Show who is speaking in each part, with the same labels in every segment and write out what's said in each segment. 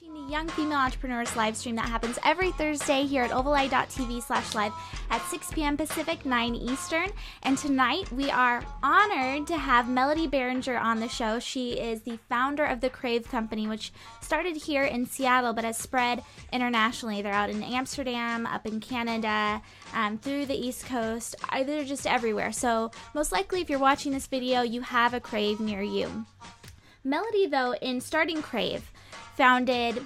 Speaker 1: watching the Young Female Entrepreneurs live stream that happens every Thursday here at ovaleye.tv slash live at 6 p.m. Pacific, 9 Eastern. And tonight we are honored to have Melody Biringer on the show. She is the founder of the Crave Company, which started here in Seattle but has spread internationally. They're out in Amsterdam, up in Canada, um, through the East Coast. Uh, they're just everywhere. So, most likely, if you're watching this video, you have a Crave near you. Melody, though, in starting Crave, founded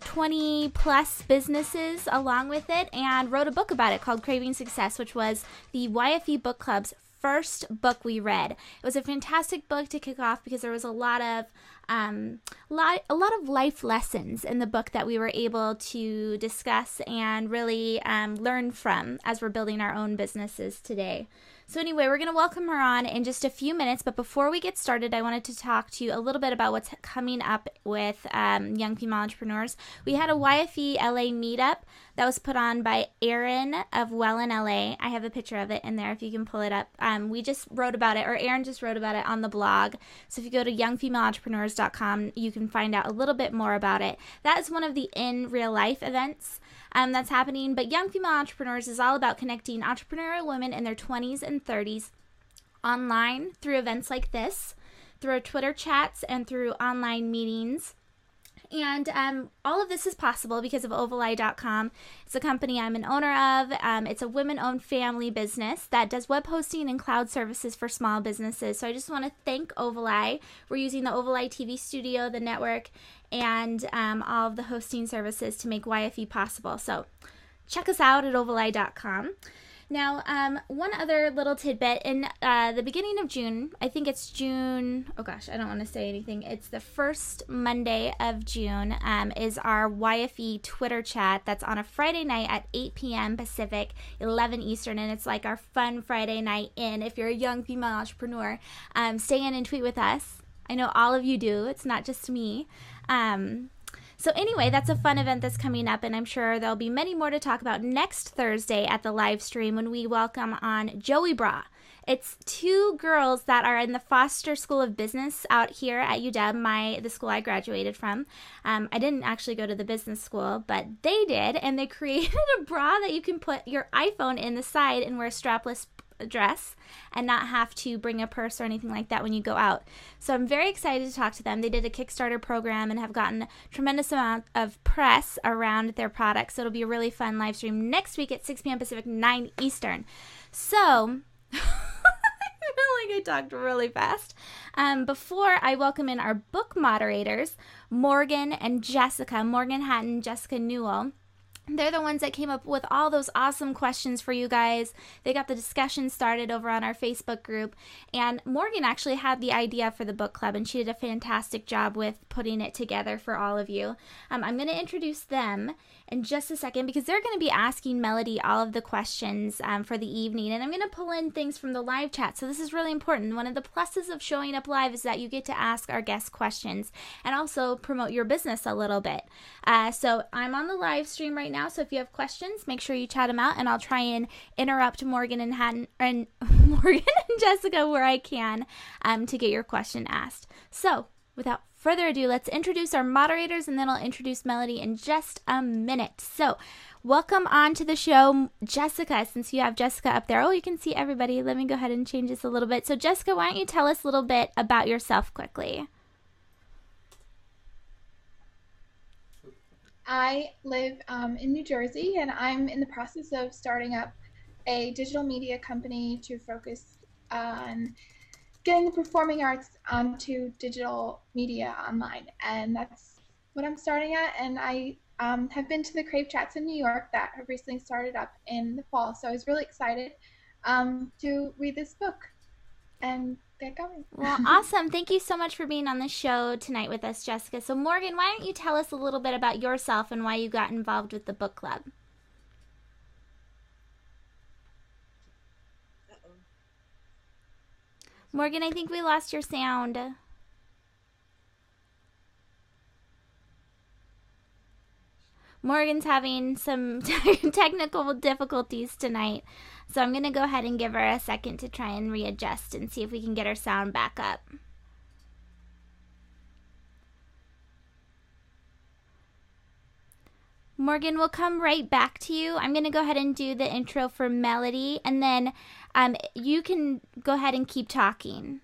Speaker 1: 20 plus businesses along with it and wrote a book about it called Craving Success, which was the YFE Book Club's first book we read. It was a fantastic book to kick off because there was a lot of um, lot, a lot of life lessons in the book that we were able to discuss and really um, learn from as we're building our own businesses today. So, anyway, we're going to welcome her on in just a few minutes. But before we get started, I wanted to talk to you a little bit about what's coming up with um, young female entrepreneurs. We had a YFE LA meetup that was put on by Erin of Well in LA. I have a picture of it in there if you can pull it up. Um, we just wrote about it, or Erin just wrote about it on the blog. So, if you go to youngfemaleentrepreneurs.com, you can find out a little bit more about it. That is one of the in real life events um, that's happening. But Young Female Entrepreneurs is all about connecting entrepreneurial women in their 20s and 30s online through events like this, through Twitter chats, and through online meetings. And um, all of this is possible because of ovaleye.com. It's a company I'm an owner of. Um, it's a women owned family business that does web hosting and cloud services for small businesses. So I just want to thank Ovaleye. We're using the Ovaleye TV studio, the network, and um, all of the hosting services to make YFE possible. So check us out at ovaleye.com. Now, um, one other little tidbit in uh, the beginning of June, I think it's June. Oh gosh, I don't want to say anything. It's the first Monday of June. Um, is our YFE Twitter chat that's on a Friday night at 8 p.m. Pacific, 11 Eastern, and it's like our fun Friday night in. If you're a young female entrepreneur, um, stay in and tweet with us. I know all of you do. It's not just me. Um, so, anyway, that's a fun event that's coming up, and I'm sure there'll be many more to talk about next Thursday at the live stream when we welcome on Joey Bra. It's two girls that are in the Foster School of Business out here at UW, my the school I graduated from. Um, I didn't actually go to the business school, but they did, and they created a bra that you can put your iPhone in the side and wear strapless dress and not have to bring a purse or anything like that when you go out. So I'm very excited to talk to them. They did a Kickstarter program and have gotten tremendous amount of press around their products. So it'll be a really fun live stream next week at 6 p.m. Pacific, 9 Eastern. So I feel like I talked really fast. Um, before I welcome in our book moderators, Morgan and Jessica, Morgan Hatton, Jessica Newell. They're the ones that came up with all those awesome questions for you guys. They got the discussion started over on our Facebook group. And Morgan actually had the idea for the book club, and she did a fantastic job with putting it together for all of you. Um, I'm going to introduce them in just a second because they're going to be asking Melody all of the questions um, for the evening. And I'm going to pull in things from the live chat. So this is really important. One of the pluses of showing up live is that you get to ask our guests questions and also promote your business a little bit. Uh, so I'm on the live stream right now. So if you have questions, make sure you chat them out, and I'll try and interrupt Morgan and Hatton and Morgan and Jessica where I can um, to get your question asked. So without further ado, let's introduce our moderators, and then I'll introduce Melody in just a minute. So. Welcome on to the show, Jessica. Since you have Jessica up there, oh, you can see everybody. Let me go ahead and change this a little bit. So, Jessica, why don't you tell us a little bit about yourself quickly?
Speaker 2: I live um, in New Jersey and I'm in the process of starting up a digital media company to focus on getting the performing arts onto digital media online. And that's what I'm starting at. And I um, have been to the Crave Chats in New York that have recently started up in the fall. So I was really excited um, to read this book and get going.
Speaker 1: Well, awesome. Thank you so much for being on the show tonight with us, Jessica. So, Morgan, why don't you tell us a little bit about yourself and why you got involved with the book club? Morgan, I think we lost your sound. Morgan's having some technical difficulties tonight. So I'm going to go ahead and give her a second to try and readjust and see if we can get her sound back up. Morgan, we'll come right back to you. I'm going to go ahead and do the intro for Melody, and then um, you can go ahead and keep talking.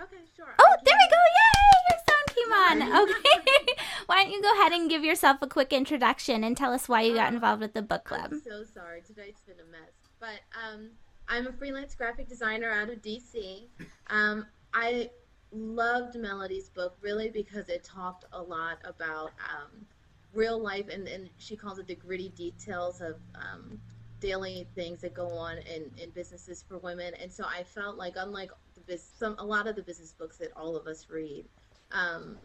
Speaker 3: Okay, sure.
Speaker 1: Oh, there we go. Yay! Your sound came on. Okay. Why don't you go ahead and give yourself a quick introduction and tell us why you got involved with the book club?
Speaker 3: I'm so sorry. Tonight's been a mess. But um, I'm a freelance graphic designer out of DC. Um, I loved Melody's book really because it talked a lot about um, real life, and, and she calls it the gritty details of um, daily things that go on in, in businesses for women. And so I felt like, unlike the biz- some a lot of the business books that all of us read, um,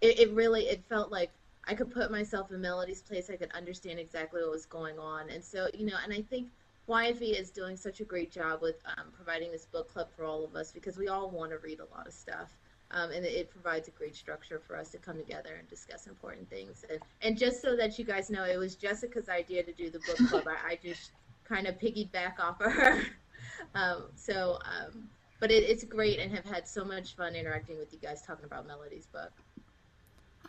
Speaker 3: it, it really it felt like I could put myself in Melody's place. I could understand exactly what was going on. And so you know, and I think YFE is doing such a great job with um, providing this book club for all of us because we all want to read a lot of stuff. Um, and it provides a great structure for us to come together and discuss important things. And, and just so that you guys know, it was Jessica's idea to do the book club. I, I just kind of piggyback off of her. um, so, um, but it, it's great and have had so much fun interacting with you guys talking about Melody's book.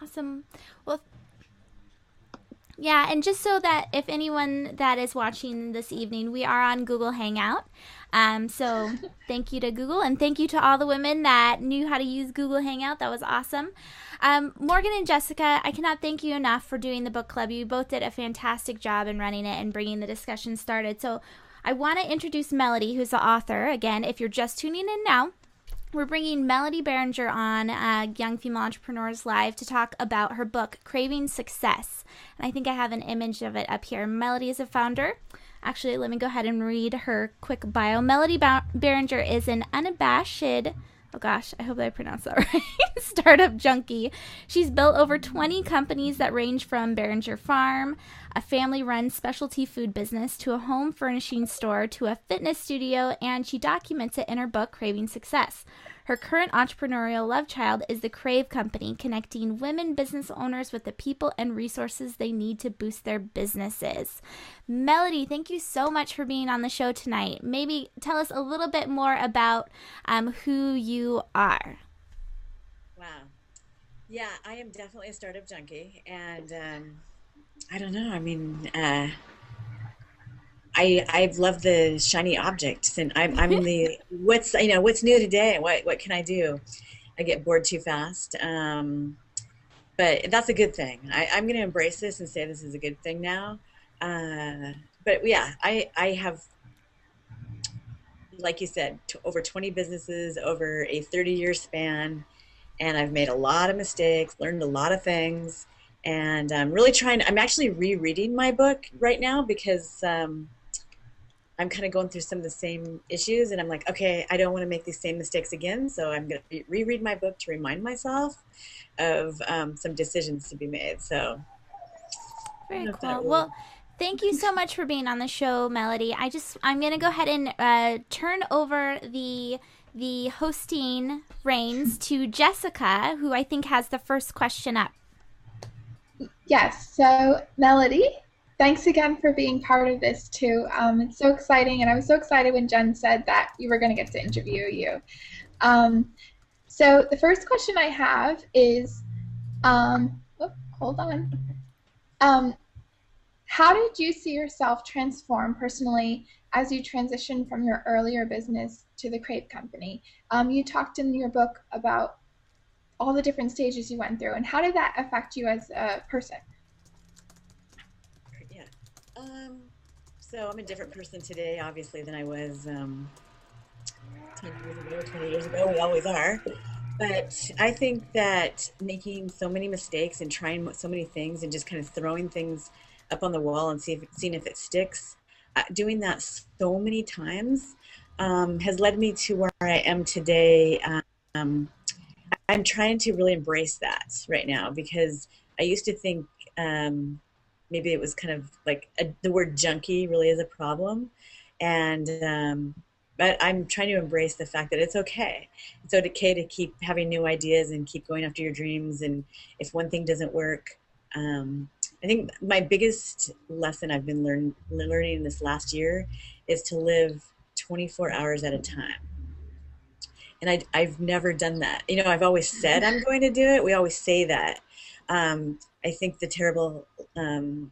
Speaker 1: Awesome. Well, yeah, and just so that if anyone that is watching this evening, we are on Google Hangout. Um, so thank you to Google and thank you to all the women that knew how to use Google Hangout. That was awesome. Um, Morgan and Jessica, I cannot thank you enough for doing the book club. You both did a fantastic job in running it and bringing the discussion started. So I want to introduce Melody, who's the author. Again, if you're just tuning in now, we're bringing Melody Biringer on uh, Young Female Entrepreneurs Live to talk about her book, Craving Success. And I think I have an image of it up here. Melody is a founder. Actually, let me go ahead and read her quick bio. Melody Biringer is an unabashed, oh gosh, I hope I pronounced that right, startup junkie. She's built over 20 companies that range from Biringer Farm, a family run specialty food business, to a home furnishing store, to a fitness studio, and she documents it in her book, Craving Success. Her current entrepreneurial love child is the Crave Company, connecting women business owners with the people and resources they need to boost their businesses. Melody, thank you so much for being on the show tonight. Maybe tell us a little bit more about um, who you are.
Speaker 4: Wow. Yeah, I am definitely a startup junkie. And um, I don't know. I mean, uh, I I've loved the shiny objects, and I'm I'm the what's you know what's new today. What what can I do? I get bored too fast. Um, but that's a good thing. I, I'm going to embrace this and say this is a good thing now. Uh, but yeah, I I have, like you said, t- over 20 businesses over a 30 year span, and I've made a lot of mistakes, learned a lot of things, and I'm really trying. I'm actually rereading my book right now because. Um, I'm kind of going through some of the same issues, and I'm like, okay, I don't want to make these same mistakes again. So I'm going to reread my book to remind myself of um, some decisions to be made. So
Speaker 1: very cool. Well, thank you so much for being on the show, Melody. I just I'm going to go ahead and uh, turn over the the hosting reins to Jessica, who I think has the first question up.
Speaker 2: Yes. So, Melody, thanks again for being part of this too. Um, it's so exciting, and I was so excited when Jen said that you were going to get to interview you. Um, so the first question I have is, um, oh, hold on. Um, how did you see yourself transform personally as you transitioned from your earlier business to the Crave Company? Um, you talked in your book about all the different stages you went through, and how did that affect you as a person?
Speaker 4: Um, so I'm a different person today, obviously, than I was um, 10 years ago, 20 years ago. We always are. But I think that making so many mistakes and trying so many things and just kind of throwing things up on the wall and see if, seeing if it sticks, uh, doing that so many times um, has led me to where I am today. Um, I'm trying to really embrace that right now because I used to think um, maybe it was kind of like a, the word junkie really is a problem. And um, but i'm trying to embrace the fact that it's okay. It's okay to keep having new ideas and keep going after your dreams. And if one thing doesn't work um, i think my biggest lesson i've been learn, learning this last year is to live 24 hours at a time. And I, i've never done that. You know i've always said i'm going to do it. We always say that. Um, I think the terrible um,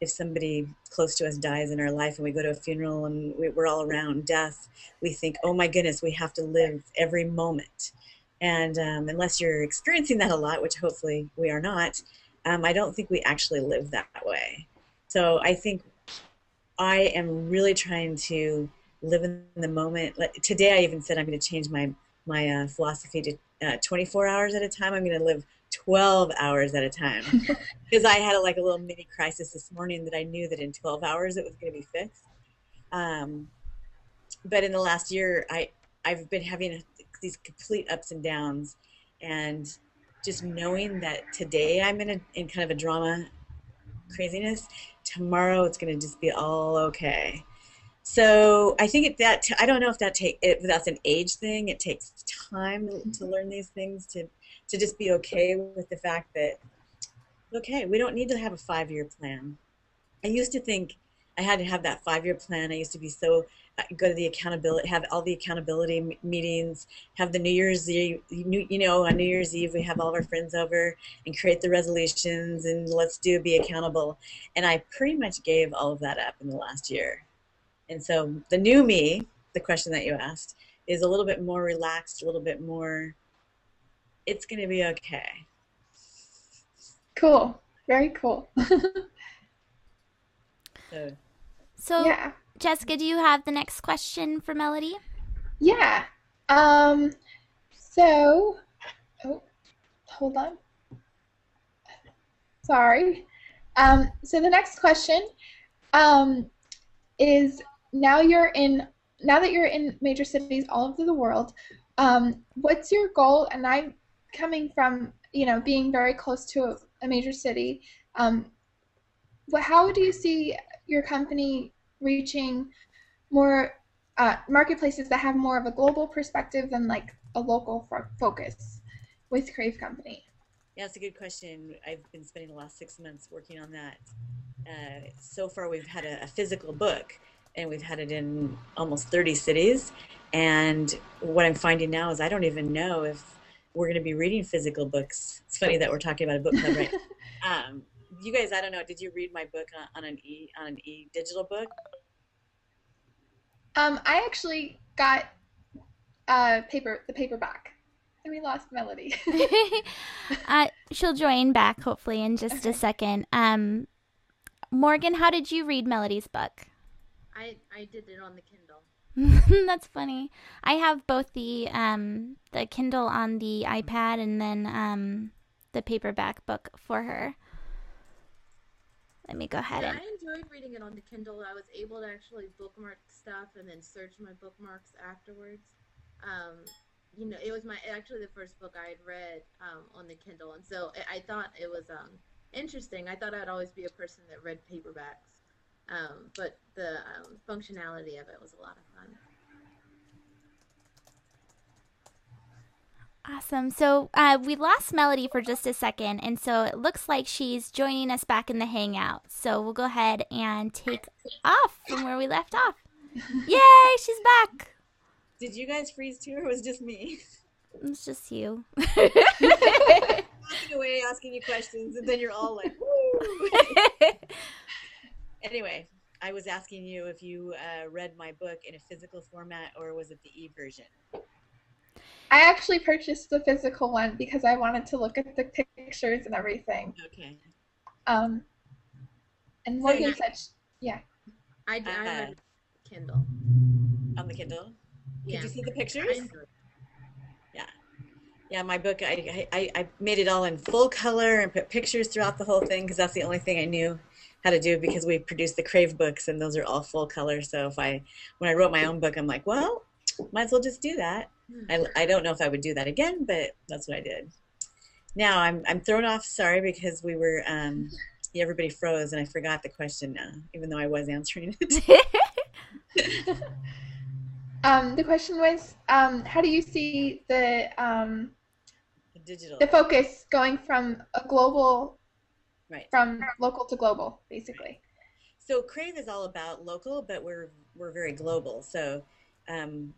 Speaker 4: if somebody close to us dies in our life and we go to a funeral and we, we're all around death, we think, oh my goodness, we have to live every moment. And um, unless you're experiencing that a lot, which hopefully we are not, um, I don't think we actually live that way. So I think I am really trying to live in the moment. Like, today, I even said I'm going to change my my uh, philosophy to uh, 24 hours at a time. I'm going to live 12 hours at a time because I had a, like a little mini crisis this morning that I knew that in 12 hours it was going to be fixed. Um, but in the last year, I I've been having these complete ups and downs, and just knowing that today I'm in a in kind of a drama craziness. Tomorrow it's going to just be all okay. So I think it, that I don't know if that take if that's an age thing. It takes time to mm-hmm. learn these things to to just be okay with the fact that okay, we don't need to have a five year plan. I used to think I had to have that five year plan. I used to be so uh, go to the accountability, have all the accountability meetings, have the New Year's Eve, you know, on New Year's Eve, we have all of our friends over and create the resolutions and let's do be accountable. And I pretty much gave all of that up in the last year. And so the new me, the question that you asked, is a little bit more relaxed, a little bit more, it's going to be okay.
Speaker 2: Cool. Very cool.
Speaker 1: so, so yeah. Jessica, do you have the next question for Melody?
Speaker 2: Yeah. Um, so, oh, hold on. Sorry. Um, so the next question um, is now you're in now that you're in major cities all over the world, um, what's your goal? And I'm coming from you know being very close to a, a major city. Um, what, how do you see your company reaching more uh, marketplaces that have more of a global perspective than like a local fo- focus with Crave Company?
Speaker 4: Yeah, it's a good question. I've been spending the last six months working on that. Uh, so far, we've had a, a, physical book, and we've had it in almost 30 cities. And what I'm finding now is I don't even know if we're going to be reading physical books. It's funny that we're talking about a book club, right? um, you guys, I don't know. Did you read my book on, on an e on an e digital book?
Speaker 2: Um, I actually got uh paper the paperback. And we lost Melody.
Speaker 1: uh, she'll join back hopefully in just okay. a second. Um, Morgan, how did you read Melody's book?
Speaker 3: I I did it on the Kindle.
Speaker 1: That's funny. I have both the um the Kindle on the iPad and then um the paperback book for her. Let me go ahead
Speaker 3: yeah,
Speaker 1: and.
Speaker 3: I enjoyed reading it on the Kindle. I was able to actually bookmark stuff and then search my bookmarks afterwards. Um, you know, it was my actually the first book I had read um, on the Kindle, and so I, I thought it was um, interesting. I thought I'd always be a person that read paperbacks, um, but the um, functionality of it was a lot of fun.
Speaker 1: Awesome. So uh, we lost Melody for just a second, and so it looks like she's joining us back in the Hangout. So we'll go ahead and take off from where we left off. Yay, she's back.
Speaker 4: Did you guys freeze too, or was it just me?
Speaker 1: It's just you.
Speaker 4: Walking away, asking you questions, and then you're all like, anyway, I was asking you if you uh, read my book in a physical format or was it the e version?
Speaker 2: I actually purchased the physical one because I wanted to look at the pictures and everything.
Speaker 4: Okay.
Speaker 2: Um, and Morgan said, yeah.
Speaker 3: I, I uh, read Kindle.
Speaker 4: On the Kindle? Yeah. Did you see the pictures? Yeah. Yeah, my book, I, I, I made it all in full color and put pictures throughout the whole thing because that's the only thing I knew how to do because we produced the Crave books and those are all full color. So if I, when I wrote my own book, I'm like, well, might as well just do that. Hmm. I, I don't know if I would do that again, but that's what I did. Now I'm I'm thrown off. Sorry because we were um, everybody froze and I forgot the question now, even though I was answering it.
Speaker 2: um, the question was, um, how do you see the um,
Speaker 4: the digital
Speaker 2: the focus going from a global,
Speaker 4: right,
Speaker 2: from local to global, basically?
Speaker 4: So Crave is all about local, but we're we're very global. So um,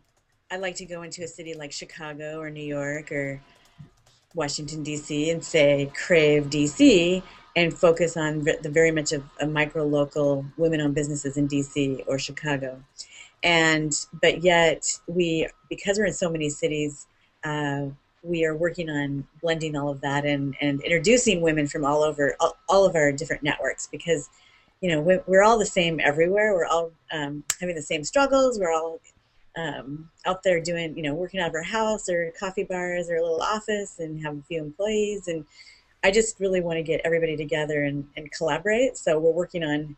Speaker 4: I like to go into a city like Chicago or New York or Washington D.C. and say Crave D.C. and focus on the very much of, a micro local women-owned businesses in DC or Chicago. And but yet we because we're in so many cities, uh, we are working on blending all of that and, and introducing women from all over all, all of our different networks because you know we're, we're all the same everywhere we're all um, having the same struggles we're all um, out there doing you know working out of our house or coffee bars or a little office and have a few employees and I just really want to get everybody together and, and collaborate. So we're working on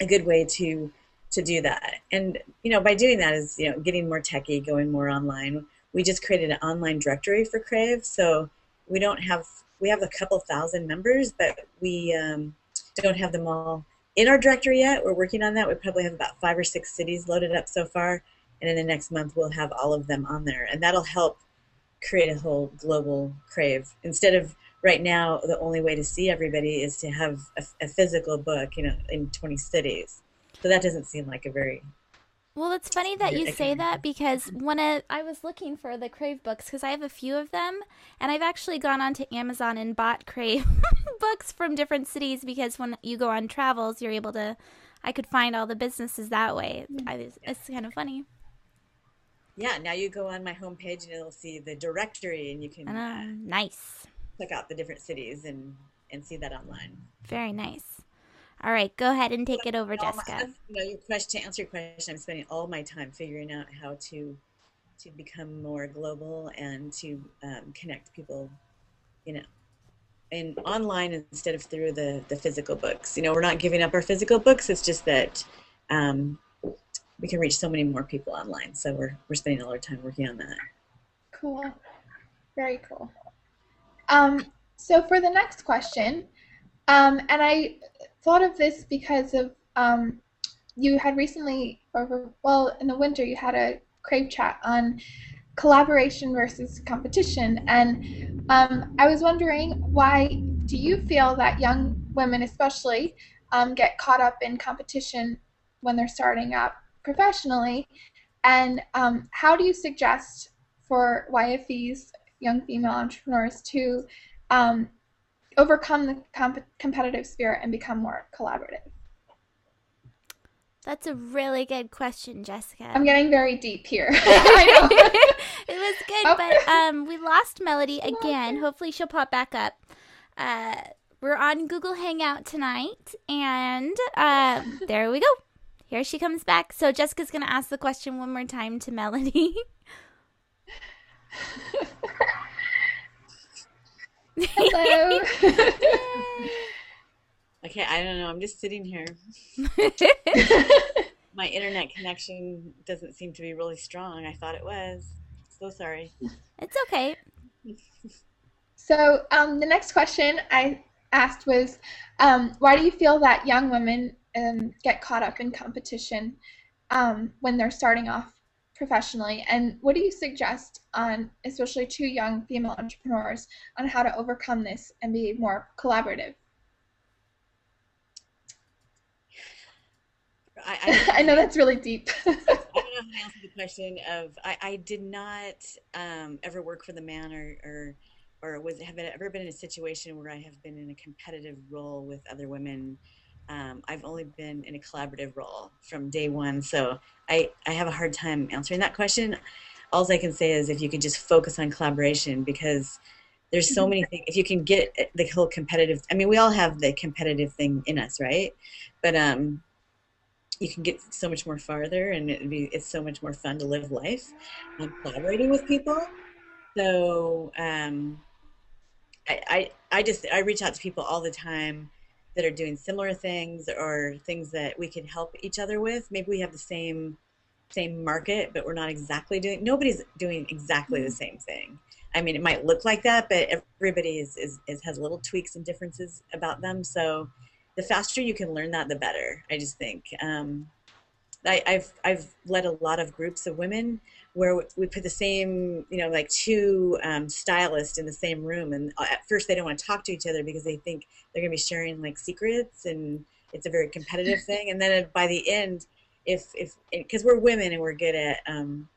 Speaker 4: a good way to to do that. And you know, by doing that is you know getting more techy, going more online. We just created an online directory for Crave, so we don't have we have a couple thousand members, but we um, don't have them all in our directory yet. We're working on that. We probably have about five or six cities loaded up so far, and in the next month we'll have all of them on there, and that'll help create a whole global Crave. Instead of right now the only way to see everybody is to have a, a, physical book you know in 20 cities. So that doesn't seem like a very
Speaker 1: well it's funny that you say that because when i was looking for the crave books because i have a few of them and i've actually gone onto amazon and bought crave books from different cities because when you go on travels you're able to i could find all the businesses that way it's, it's kind of funny
Speaker 4: yeah now you go on my homepage and it'll see the directory and you can
Speaker 1: uh, nice
Speaker 4: check out the different cities and and see that online.
Speaker 1: Very nice. All right, go ahead and take it over, Jessica.
Speaker 4: My, you know, your question to answer your question, I'm spending all my time figuring out how to to become more global and to um, connect people, you know, and online instead of through the the physical books. You know, we're not giving up our physical books. It's just that um, we can reach so many more people online. So we're we're spending all our time working on that.
Speaker 2: Cool. Very cool. Um, so for the next question, um, and I thought of this because of um, you had recently, over well, in the winter, you had a crave chat on collaboration versus competition, and um, I was wondering why do you feel that young women, especially, um, get caught up in competition when they're starting up professionally, and um, how do you suggest for YFEs young female entrepreneurs to um, overcome the comp- competitive spirit and become more collaborative?
Speaker 1: That's a really good question, Jessica.
Speaker 2: I'm getting very deep here.
Speaker 1: it was good, oh. but um, we lost Melody again. Hopefully, she'll pop back up. Uh, we're on Google Hangout tonight, and uh, there we go. Here she comes back. So Jessica's gonna ask the question one more time to Melody.
Speaker 2: Hello.
Speaker 4: okay, I don't know. I'm just sitting here. My internet connection doesn't seem to be really strong. I thought it was. So sorry.
Speaker 1: It's okay.
Speaker 2: So, um, the next question I asked was um, why do you feel that young women um, get caught up in competition um, when they're starting off professionally and what do you suggest on especially to young female entrepreneurs on how to overcome this and be more collaborative? I, I, I know that's really deep.
Speaker 4: I don't know how to answer the question of i, I did not um, ever work for the man or, or or was have ever been in a situation where i have been in a competitive role with other women um, I've only been in a collaborative role from day one, so I, I have a hard time answering that question. All I can say is if you could just focus on collaboration because there's so many things. If you can get the whole competitive, I mean, we all have the competitive thing in us, right? But um, you can get so much more farther, and it'd be it's so much more fun to live life collaborating with people. So um, I, I I just I reach out to people all the time that are doing similar things or things that we can help each other with. Maybe we have the same same market, but we're not exactly doing. Nobody's doing exactly the mm-hmm. same thing. I mean, it might look like that, but everybody is, is, is has little tweaks and differences about them. So the faster you can learn that, the better. I just think. Um, I, I've I've led a lot of groups of women where we put the same, you know, like two um, stylists in the same room, and uh, at first they don't want to talk to each other because they think they're going to be sharing like secrets, and it's a very competitive thing. And then by the end, if if because we're women and we're good at um,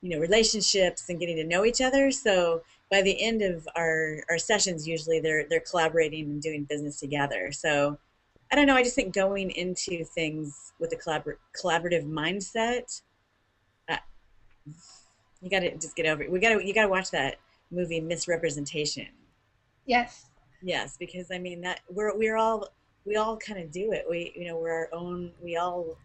Speaker 4: you know relationships and getting to know each other. So by the end of our our sessions usually they're they're collaborating and doing business together. So i don't know i just think going into things with a collabor- collaborative mindset you got to just get over it we got to you got to watch that movie Miss Representation.
Speaker 2: Yes.
Speaker 4: yes because i mean that we're we're all we all kind of do it. We you know we're our own we all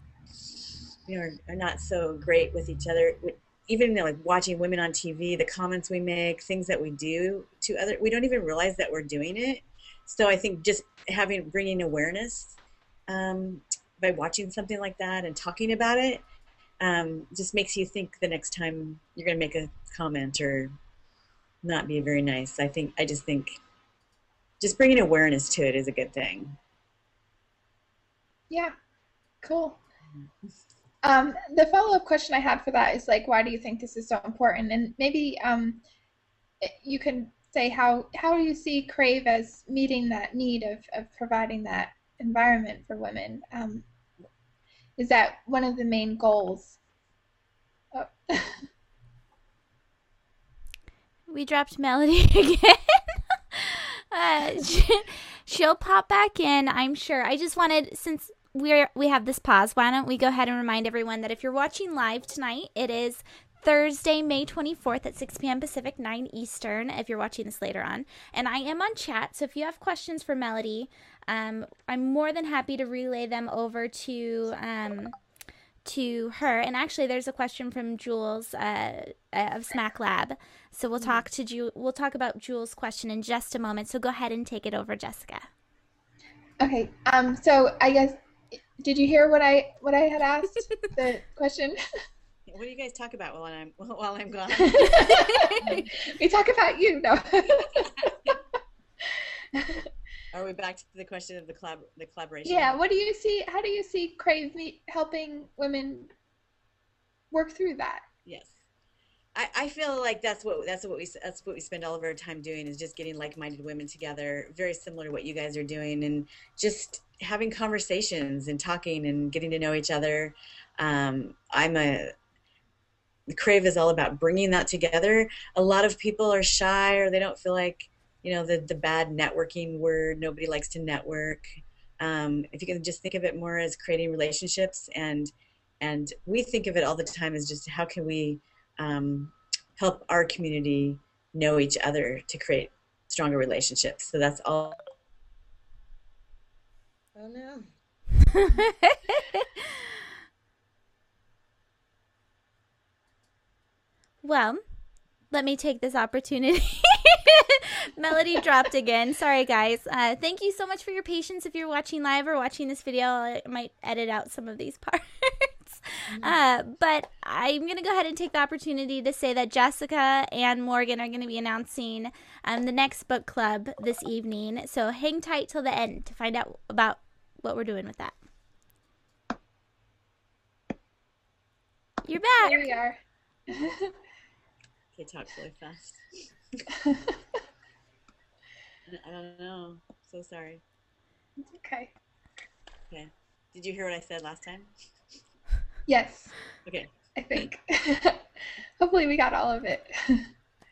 Speaker 4: you know are, are not so great with each other. We- even like watching women on tv the comments we make things that we do to other we don't even realize that we're doing it. So i think just having bringing awareness um, by watching something like that and talking about it um, just makes you think the next time you're going to make a comment or not be very nice i think i just think just bringing awareness to it is a good thing
Speaker 2: Yeah. Cool. Um, the follow-up question I had for that is like, why do you think this is so important? And maybe um, you can say how how do you see Crave as meeting that need of of providing that environment for women? Um, is that one of the main goals? Oh.
Speaker 1: We dropped Melody again. uh, she, she'll pop back in, I'm sure. I just wanted, since we're we have this pause, why don't we go ahead and remind everyone that if you're watching live tonight, it is Thursday, May 24th at 6 p.m. Pacific, 9 Eastern, if you're watching this later on. And I am on chat, so if you have questions for Melody, um, I'm more than happy to relay them over to. Um, to her. And actually, there's a question from Jules uh, uh, of Smack Lab. So we'll talk to Ju- we'll talk about Jules' question in just a moment. So go ahead and take it over, Jessica.
Speaker 2: Okay. Um, so I guess did you hear what I what I had asked? The question.
Speaker 4: what do you guys talk about while i'm while i'm gone
Speaker 2: we talk about you, no.
Speaker 4: are we back to the question of the collab the collaboration
Speaker 2: yeah. What do you see? How do you see Crave me helping women work through that?
Speaker 4: Yes. I, I feel like that's what that's what we that's what we spend all of our time doing is just getting like-minded women together, very similar to what you guys are doing, and just having conversations and talking and getting to know each other. Um, I'm a Crave is all about bringing that together. A lot of people are shy or they don't feel like you know the the bad networking word. Nobody likes to network. Um, if you can just think of it more as creating relationships and and we think of it all the time as just how can we um, help our community know each other to create stronger relationships. So that's all.
Speaker 3: Oh no.
Speaker 1: well, let me take this opportunity. Melody dropped again. Sorry, guys. Uh, thank you so much for your patience. If you're watching live or watching this video, I might edit out some of these parts. Uh, but I'm going to go ahead and take the opportunity to say that Jessica and Morgan are going to be announcing um, the next book club this evening. So hang tight till the end to find out about what we're doing with that. You're back.
Speaker 2: Here we are.
Speaker 4: Okay, talk really fast. I don't know. So sorry.
Speaker 2: It's okay.
Speaker 4: Okay. Did you hear what I said last time?
Speaker 2: Yes,
Speaker 4: Okay.
Speaker 2: I think. Hopefully, we got all of it.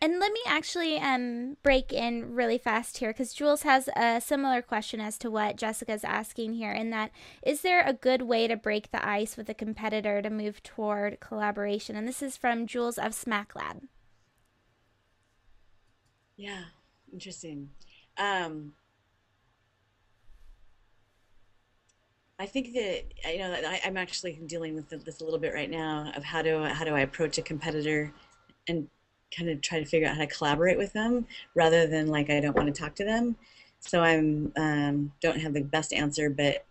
Speaker 1: And let me actually um break in really fast here because Jules has a similar question as to what Jessica's asking here. In that, is there a good way to break the ice with a competitor to move toward collaboration? And this is from Jules of Smack Lab.
Speaker 4: Yeah. Interesting. Um, I think that you know I, I'm actually dealing with this a little bit right now of how do how do I approach a competitor and kind of try to figure out how to collaborate with them rather than like I don't want to talk to them. So I'm um, don't have the best answer, but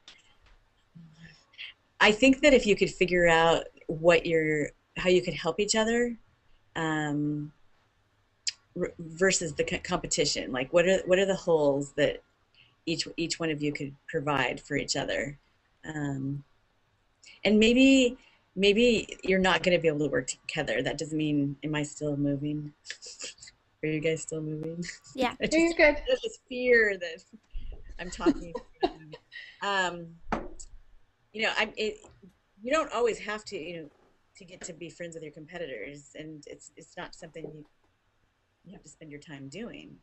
Speaker 4: I think that if you could figure out what your how you could help each other um, versus the competition, like what are what are the holes that each each one of you could provide for each other, um, and maybe maybe you're not going to be able to work together. That doesn't mean am I still moving? Are you guys still moving?
Speaker 1: Yeah.
Speaker 4: I
Speaker 2: No, you're good.
Speaker 4: there's this fear that I'm talking. um, you know, I'm. It, you don't always have to. You know, to get to be friends with your competitors, and it's it's not something you you have to spend your time doing.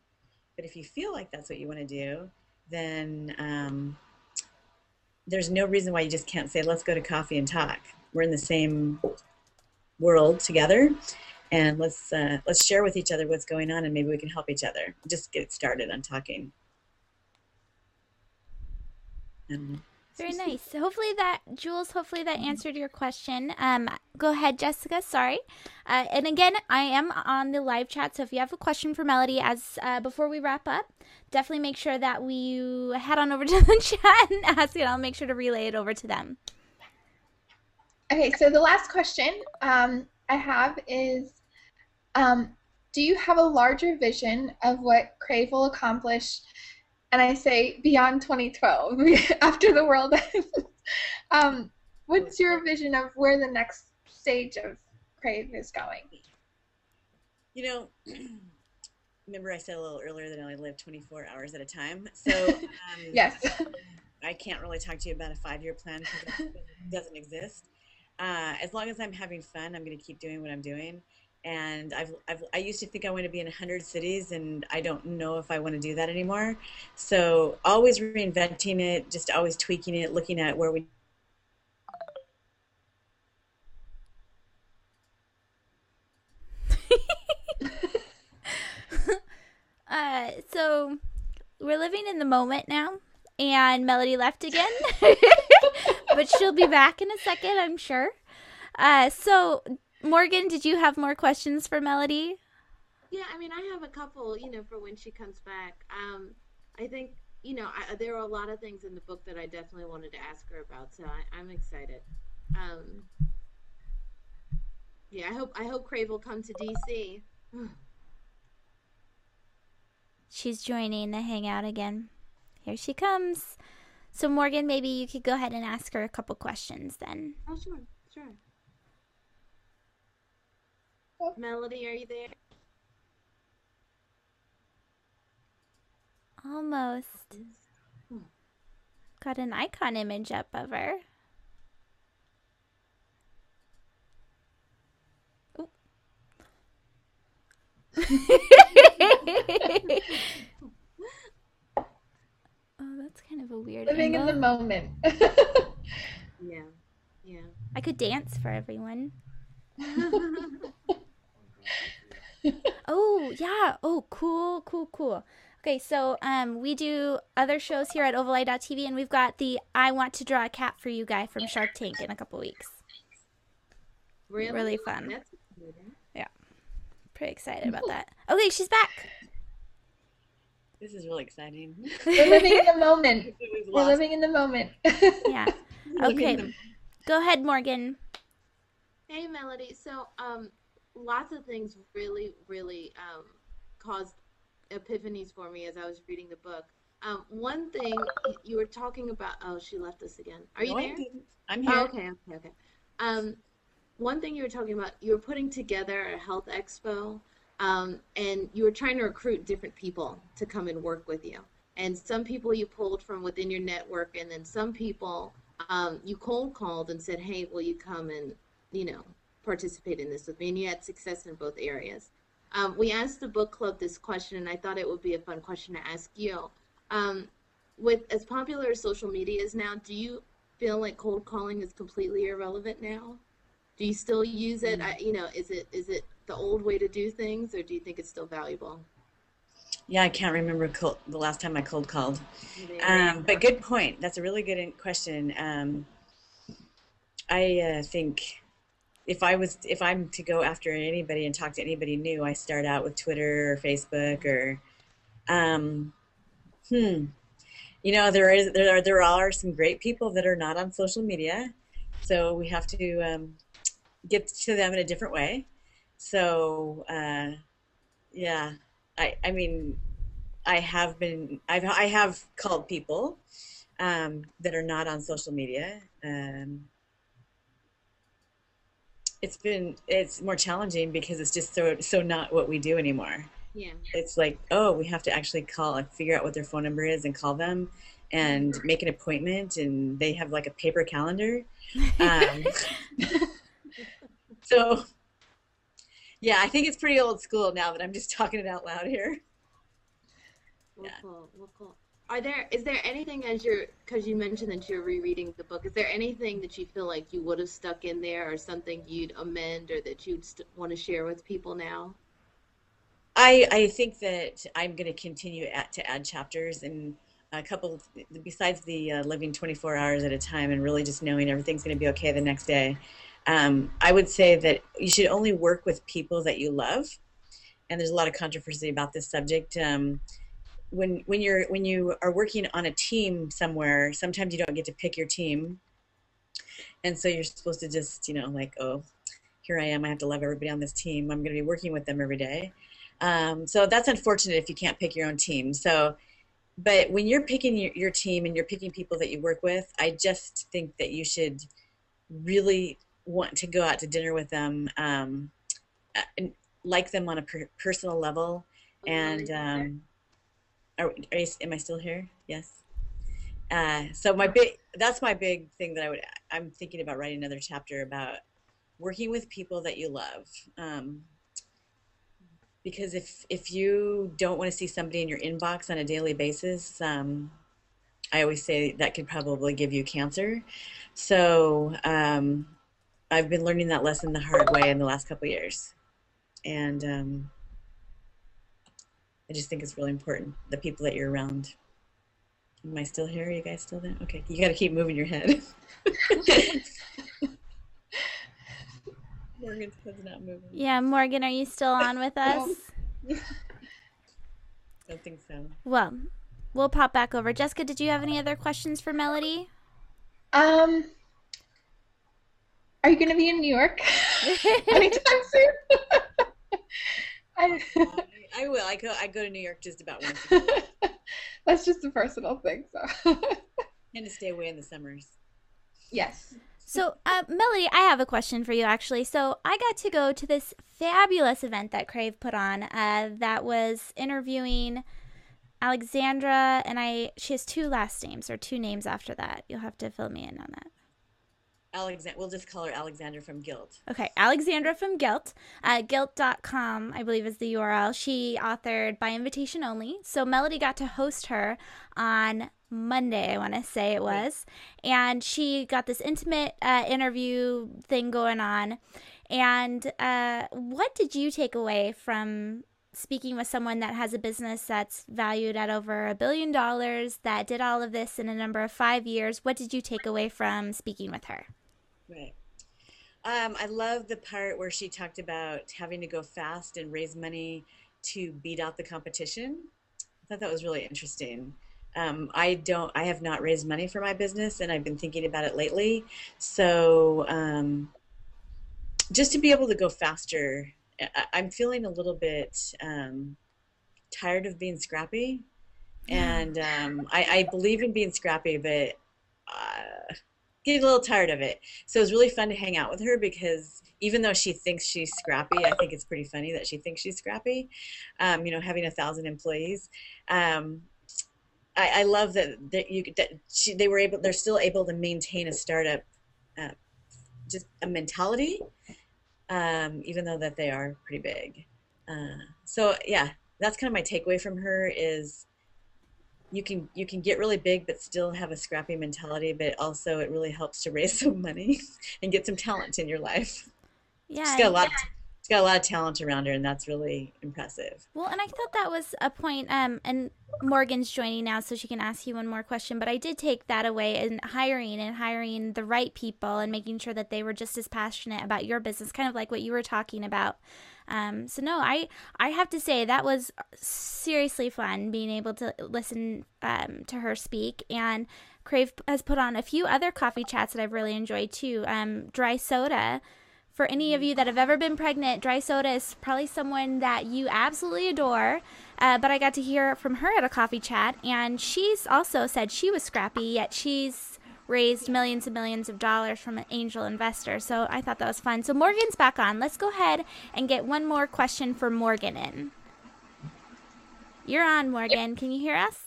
Speaker 4: But if you feel like that's what you want to do, then um, there's no reason why you just can't say, let's go to coffee and talk. We're in the same world together and let's uh, let's share with each other what's going on and maybe we can help each other just get started on talking
Speaker 1: very nice. Hopefully that jules hopefully that answered your question. Um, go ahead jessica. Sorry. Uh, and again i am on the live chat so if you have a question for melody as uh, before we wrap up definitely make sure that we head on over to the chat and ask it. I'll make sure to relay it over to them.
Speaker 2: Okay so the last question um, i have is um, do you have a larger vision of what crave will accomplish and I say beyond 2012, after the world ends. um, what's your vision of where the next stage of Crave is going?
Speaker 4: You know, remember I said a little earlier that I only live 24 hours at a time. So um,
Speaker 2: yes,
Speaker 4: I can't really talk to you about a five-year plan because it doesn't exist. Uh, as long as I'm having fun, I'm going to keep doing what I'm doing and I've, I've I used to think I want to be in 100 cities and I don't know if I want to do that anymore. So always reinventing it, just always tweaking it, looking at where we
Speaker 1: uh, so we're living in the moment now and Melody left again. but she'll be back in a second, I'm sure. Uh, so Morgan, did you have more questions for Melody?
Speaker 3: Yeah, I mean, I have a couple, you know, for when she comes back. Um, I think, you know, I, there are a lot of things in the book that I definitely wanted to ask her about, so I, am excited. Um, yeah, I hope I hope Crave will come to DC.
Speaker 1: She's joining the hangout again. Here she comes. So Morgan, maybe you could go ahead and ask her a couple questions then.
Speaker 3: Oh, sure, sure. Melody, are you there?
Speaker 1: Almost. Got an icon image up of her. oh, that's kind of a weird.
Speaker 2: Living angle. in the moment.
Speaker 3: yeah, yeah.
Speaker 1: I could dance for everyone. oh yeah. Oh cool, cool, cool. Okay, so um, we do other shows here at OvalEye.tv, and we've got the "I Want to Draw a Cat for You" guy from Shark Tank in a couple weeks.
Speaker 3: Really,
Speaker 1: really fun. Yeah, pretty excited about that. Okay, she's back.
Speaker 4: This is really exciting.
Speaker 2: We're living in the moment. We're living in the moment.
Speaker 1: yeah. Okay. Go ahead, Morgan.
Speaker 3: Hey, Melody. So, um, lots of things really, really um, caused epiphanies for me as I was reading the book. Um, one thing you were talking about. Oh, she left us again. Are you
Speaker 4: no,
Speaker 3: there?
Speaker 4: I'm here.
Speaker 3: Oh, okay, okay, okay. Um, one thing you were talking about, you were putting together a health expo, um, and you were trying to recruit different people to come and work with you. And some people you pulled from within your network, and then some people um, you cold called and said, "Hey, will you come and you know participate in this with me, and you had success in both areas. Um, we asked the book club this question, and I thought it would be a fun question to ask you. Um, with as popular as social media is now, do you feel like cold calling is completely irrelevant now? Do you still use it? Mm. I, you know, is it is it the old way to do things, or do you think it's still valuable?
Speaker 4: Yeah, I can't remember cold, the last time I cold called. Um, but good point. That's a really good question. Um, I uh, think if I was if I'm to go after anybody and talk to anybody new, I start out with Twitter or Facebook or um hmm. You know, there is there are there are some great people that are not on social media. So we have to um, get to them in a different way. So uh, yeah. I I mean I have been I've I have called people um, that are not on social media. Um, it's been it's more challenging because it's just so so not what we do anymore.
Speaker 3: Yeah.
Speaker 4: It's like, oh, we have to actually call and figure out what their phone number is and call them and make an appointment and they have like a paper calendar. Um, so yeah, I think it's pretty old school now that I'm just talking it out loud here.
Speaker 3: Well, yeah. cool. Well, cool. Are there is there anything as you're because you mentioned that you're rereading the book? Is there anything that you feel like you would have stuck in there, or something you'd amend, or that you'd st- want to share with people now?
Speaker 4: I I think that I'm going to continue at, to add chapters and a couple besides the uh, living 24 hours at a time and really just knowing everything's going to be okay the next day. Um, I would say that you should only work with people that you love, and there's a lot of controversy about this subject. Um, when when you're when you are working on a team somewhere, sometimes you don't get to pick your team, and so you're supposed to just you know like oh, here I am. I have to love everybody on this team. I'm going to be working with them every day. Um, so that's unfortunate if you can't pick your own team. So, but when you're picking your, your team and you're picking people that you work with, I just think that you should really want to go out to dinner with them, um, like them on a per- personal level, and um, are, are you, am I still here? Yes. Uh, so my big that's my big thing that I would I'm thinking about writing another chapter about working with people that you love. Um, because if if you don't want to see somebody in your inbox on a daily basis, um, I always say that could probably give you cancer. So um, I've been learning that lesson the hard way in the last couple years, and um, I just think it's really important the people that you're around. Am I still here? Are you guys still there? Okay, you got to keep moving your head.
Speaker 1: Morgan's head's not moving. Yeah, Morgan, are you still on with us?
Speaker 4: I don't think so.
Speaker 1: Well, we'll pop back over. Jessica, did you have any other questions for Melody?
Speaker 2: Um, are you going to be in New York anytime soon?
Speaker 4: I, I will. I go. I go to New York just about once.
Speaker 2: That's just a personal thing. So.
Speaker 4: and to stay away in the summers.
Speaker 2: Yes.
Speaker 1: So, uh, Melody, I have a question for you actually. So, I got to go to this fabulous event that Crave put on uh, that was interviewing Alexandra, and I she has two last names or two names after that. You'll have to fill me in on that.
Speaker 4: Alexander, we'll just call her Alexandra from Gilt.
Speaker 1: Okay, Alexandra from Gilt. Uh, Gilt.com, I believe, is the URL. She authored by invitation only. So Melody got to host her on Monday, I want to say it was. And she got this intimate uh, interview thing going on. And uh, what did you take away from speaking with someone that has a business that's valued at over a billion dollars, that did all of this in a number of five years? What did you take away from speaking with her?
Speaker 4: Right. Um, I love the part where she talked about having to go fast and raise money to beat out the competition. I thought that was really interesting. Um, I don't, I have not raised money for my business, and I've been thinking about it lately. So, um, just to be able to go faster, I, am feeling a little bit um, tired of being scrappy, and um, I, I, believe in being scrappy, but. Uh, getting a little tired of it. So it was really fun to hang out with her because even though she thinks she's scrappy, I think it's pretty funny that she thinks she's scrappy. Um, you know, having a thousand employees. Um, I, I, love that that you that she, they were able they're still able to maintain a startup uh, just a mentality um, even though that they are pretty big uh, so yeah that's kind of my takeaway from her is you can you can get really big but still have a scrappy mentality but also it really helps to raise some money and get some talent in your life.
Speaker 1: Yeah
Speaker 4: she's got a lot of, she's got a lot of talent around her and that's really impressive
Speaker 1: well and i thought that was a point um and morgan's joining now so she can ask you one more question but i did take that away in hiring and hiring the right people and making sure that they were just as passionate about your business kind of like what you were talking about um, so no, I I have to say that was seriously fun being able to listen um, to her speak and. Crave has put on a few other coffee chats that I've really enjoyed too. Um, dry soda. For any of you that have ever been pregnant, dry soda is probably someone that you absolutely adore. Uh, but I got to hear from her at a coffee chat, and she's also said she was scrappy, yet she's raised millions and millions of dollars from an angel investor. So I thought that was fun. So Morgan's back on. Let's go ahead and get one more question for Morgan in. You're on, Morgan. Can you hear us?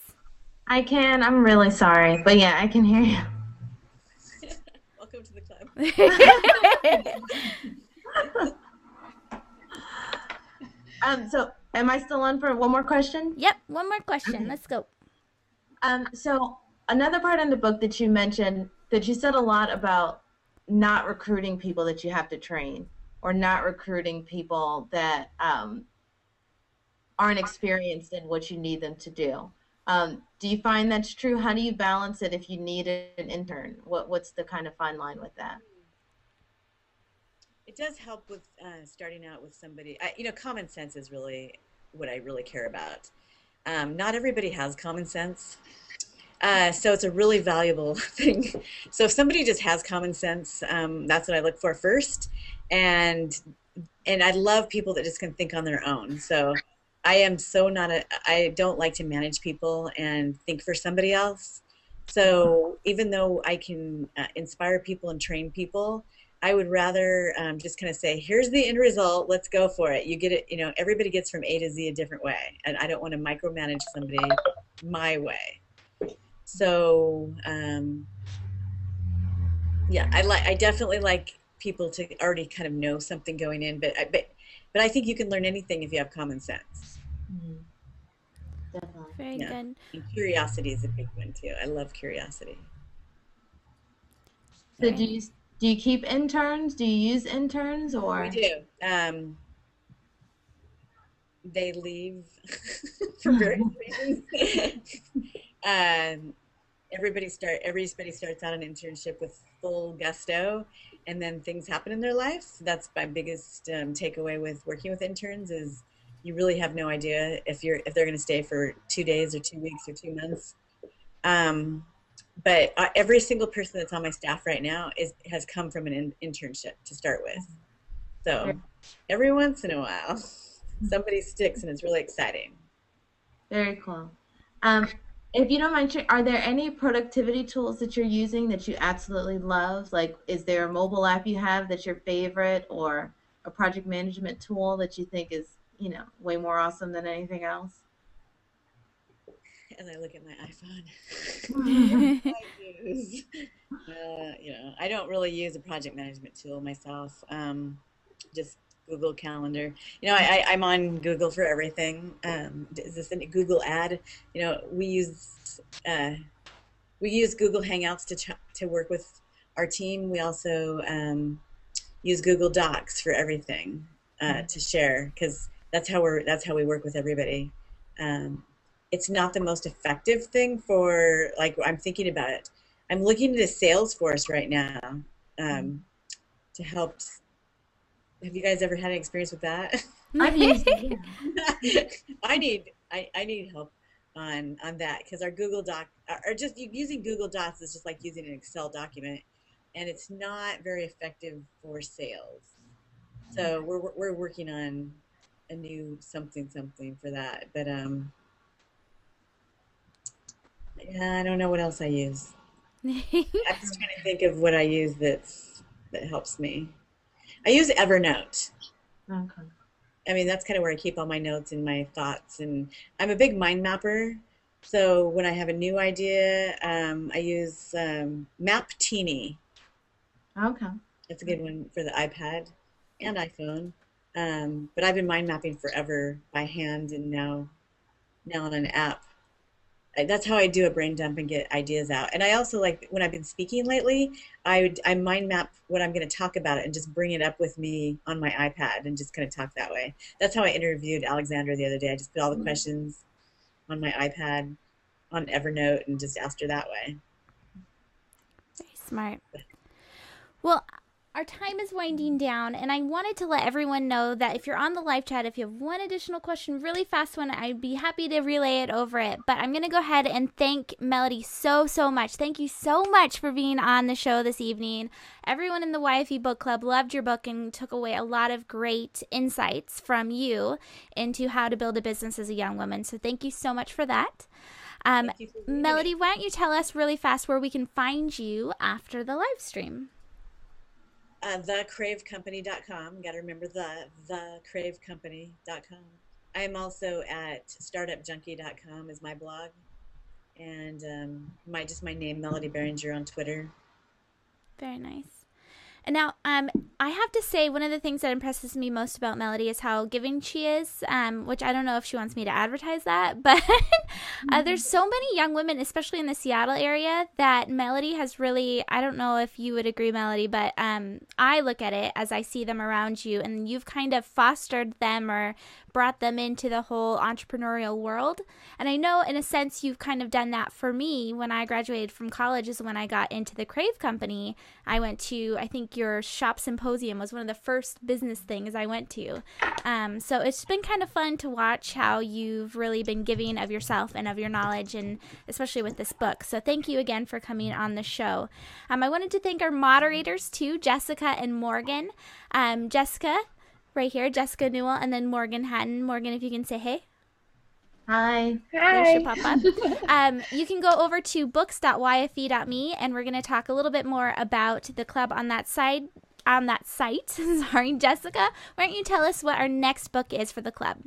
Speaker 5: I can. I'm really sorry, but yeah, I can hear you.
Speaker 4: Welcome to the club.
Speaker 5: um, so am I still on for one more question?
Speaker 1: Yep, one more question. Let's go.
Speaker 5: Um, so another part in the book that you mentioned that you said a lot about not recruiting people that you have to train or not recruiting people that um, aren't experienced in what you need them to do. Um, do you find that's true? How do you balance it if you need an intern? What what's the kind of fine line with that?
Speaker 4: It does help with uh, starting out with somebody. I, you know, common sense is really what I really care about. Um, not everybody has common sense. Uh, so it's a really valuable thing. So if somebody just has common sense, um, that's what I look for first. And and I love people that just can think on their own. So I am so not a. I don't like to manage people and think for somebody else. So even though I can uh, inspire people and train people, I would rather um, just kind of say, here's the end result. Let's go for it. You get it. You know, everybody gets from A to Z a different way, and I don't want to micromanage somebody my way. So um, yeah, I like. I definitely like people to already kind of know something going in, but I but but I think you can learn anything if you have common sense.
Speaker 5: Mm-hmm. Definitely.
Speaker 1: Very
Speaker 4: Yeah.
Speaker 1: good.
Speaker 4: And curiosity is a big one too. I love curiosity.
Speaker 5: So do you do you keep interns? Do you use interns or?
Speaker 4: We do. Um, they leave for various reasons. um, everybody start everybody starts out an internship with full gusto, and then things happen in their life. That's my biggest um, takeaway with working with interns is you really have no idea if you're if they're going to stay for two days or two weeks or two months. Um, but uh, every single person that's on my staff right now is has come from an in, internship to start with. So every once in a while, somebody sticks, and it's really exciting.
Speaker 5: Very cool. Um, if you don't mind, are there any productivity tools that you're using that you absolutely love? Like, is there a mobile app you have that's your favorite, or a project management tool that you think is, you know, way more awesome than anything else?
Speaker 4: As I look at my iPhone. I use, uh, you know, I don't really use a project management tool myself. Um, just Google Calendar. You know, I, I'm on Google for everything. Um, is this a Google ad? You know, we use uh, we use Google Hangouts to ch- to work with our team. We also um, use Google Docs for everything uh, to share because that's how we're that's how we work with everybody. Um, it's not the most effective thing for like I'm thinking about it. I'm looking into Salesforce right now um, to help. Have you guys ever had an experience with that?
Speaker 5: I've used yeah.
Speaker 4: I need I, I need help on on that because our Google Doc or just using Google Docs is just like using an Excel document, and it's not very effective for sales. So we're we're working on a new something something for that, but um. Yeah, I don't know what else I use. I'm just trying to think of what I use that's that helps me. I use Evernote.
Speaker 5: Okay.
Speaker 4: I mean, that's kind of where I keep all my notes and my thoughts. And I'm a big mind mapper. So when I have a new idea, um, I use um, Maptini.
Speaker 5: Okay.
Speaker 4: That's a good one for the iPad and iPhone. Um, but I've been mind mapping forever by hand and now now on an app. That's how I do a brain dump and get ideas out. And I also like when I've been speaking lately, I would- I mind map what I'm going to talk about and just bring it up with me on my iPad and just kind of talk that way. That's how I interviewed Alexandra the other day. I just put all the mm-hmm. questions on my iPad on Evernote and just asked her that way.
Speaker 1: Very smart. Well, our time is winding down, and I wanted to let everyone know that if you're on the live chat, if you have one additional question, really fast one, I'd be happy to relay it over it. But I'm going to go ahead and thank Melody so, so much. Thank you so much for being on the show this evening. Everyone in the YFE Book Club loved your book and took away a lot of great insights from you into how to build a business as a young woman. So thank you so much for that. Um,
Speaker 4: Thank you for reading it.
Speaker 1: Melody, why don't you tell us really fast where we can find you after the live stream?
Speaker 4: Uh, thecravecompany.com. Got to remember the thecravecompany.com. I'm also at startupjunkie.com is my blog, and um, my just my name Melody Biringer on Twitter.
Speaker 1: Very nice. And now, um, I have to say, one of the things that impresses me most about Melody is how giving she is, um, which I don't know if she wants me to advertise that, but uh, there's so many young women, especially in the Seattle area, that Melody has really, I don't know if you would agree, Melody, but um, I look at it as I see them around you, and you've kind of fostered them or brought them into the whole entrepreneurial world. And I know, in a sense, you've kind of done that for me when I graduated from college, is when I got into the Crave Company. I went to, I think your shop symposium was one of the first business things I went to. Um, so it's been kind of fun to watch how you've really been giving of yourself and of your knowledge, and especially with this book. So thank you again for coming on the show. Um, I wanted to thank our moderators too, Jessica and Morgan. Um, Jessica, right here, Jessica Newell, and then Morgan Hatton. Morgan, if you can say hey.
Speaker 3: Hi.
Speaker 1: There should pop up. um, you can go over to books.yfe.me, and we're going to talk a little bit more about the club on that side. On that site, sorry, Jessica. Why don't you tell us what our next book is for the club?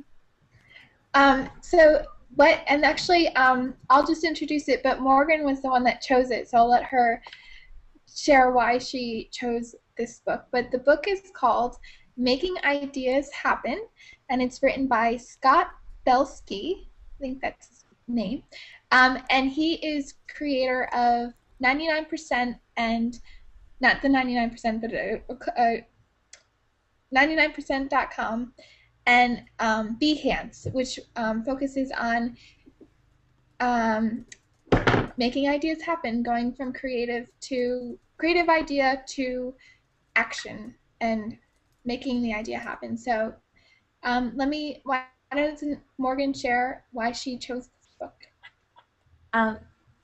Speaker 2: Um, so what? And actually, um, I'll just introduce it. But Morgan was the one that chose it, so I'll let her share why she chose this book. But the book is called Making Ideas Happen, and it's written by Scott Belsky. I think that's his name. Um, and he is creator of 99% and not the 99%, but uh, uh, 99%.com and um, Behance, which um, focuses on um, making ideas happen, going from creative to creative idea to action and making the idea happen. So um, let me, doesn't Morgan share why she chose this book?
Speaker 3: Um,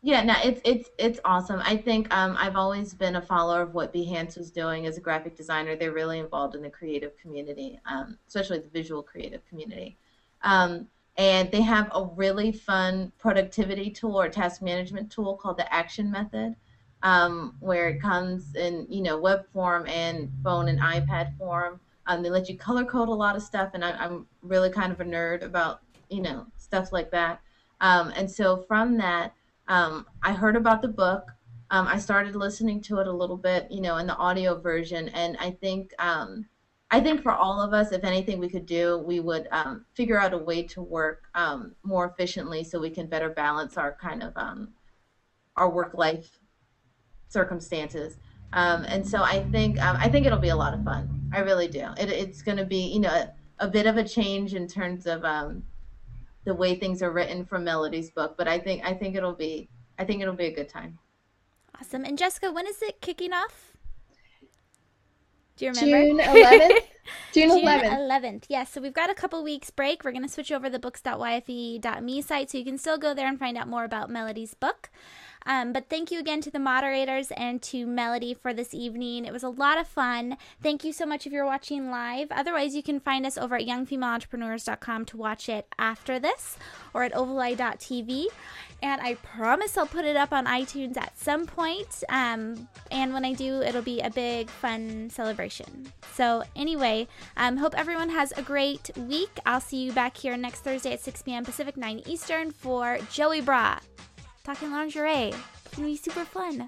Speaker 3: yeah, no, it's it's it's awesome. I think um, I've always been a follower of what Behance was doing as a graphic designer. They're really involved in the creative community, um, especially the visual creative community. Um, and they have a really fun productivity tool or task management tool called the Action Method, um, where it comes in you know web form and phone and iPad form. Um, they let you color code a lot of stuff, and I, am really kind of a nerd about you know stuff like that. Um, and so from that, um, I heard about the book. Um, I started listening to it a little bit, you know, in the audio version, and I think um, I think for all of us, if anything we could do, we would um, figure out a way to work more efficiently so we can better balance our kind of our work life circumstances. Um, and so I think um, I think it'll be a lot of fun. I really do. It, it's going to be you know a, a, bit of a change in terms of um, the way things are written from Melody's book, but I think I think it'll be I think it'll be a good time.
Speaker 1: Awesome. And Jessica, when is it kicking off? Do you remember?
Speaker 2: June 11th.
Speaker 1: June 11th. June 11th. Yes. Yeah, so we've got a couple weeks break. We're going to switch over the books.yfe.me site so you can still go there and find out more about Melody's book. Um, but thank you again to the moderators and to Melody for this evening. It was a lot of fun. Thank you so much if you're watching live. Otherwise, you can find us over at youngfemaleentrepreneurs.com to watch it after this or at ovaleye.tv. And I promise I'll put it up on iTunes at some point. Um, and when I do, it'll be a big, fun celebration. So, anyway, um, hope everyone has a great week. I'll see you back here next Thursday at 6 p.m. Pacific, 9 Eastern for Joey Bra talking lingerie. It's gonna be super fun.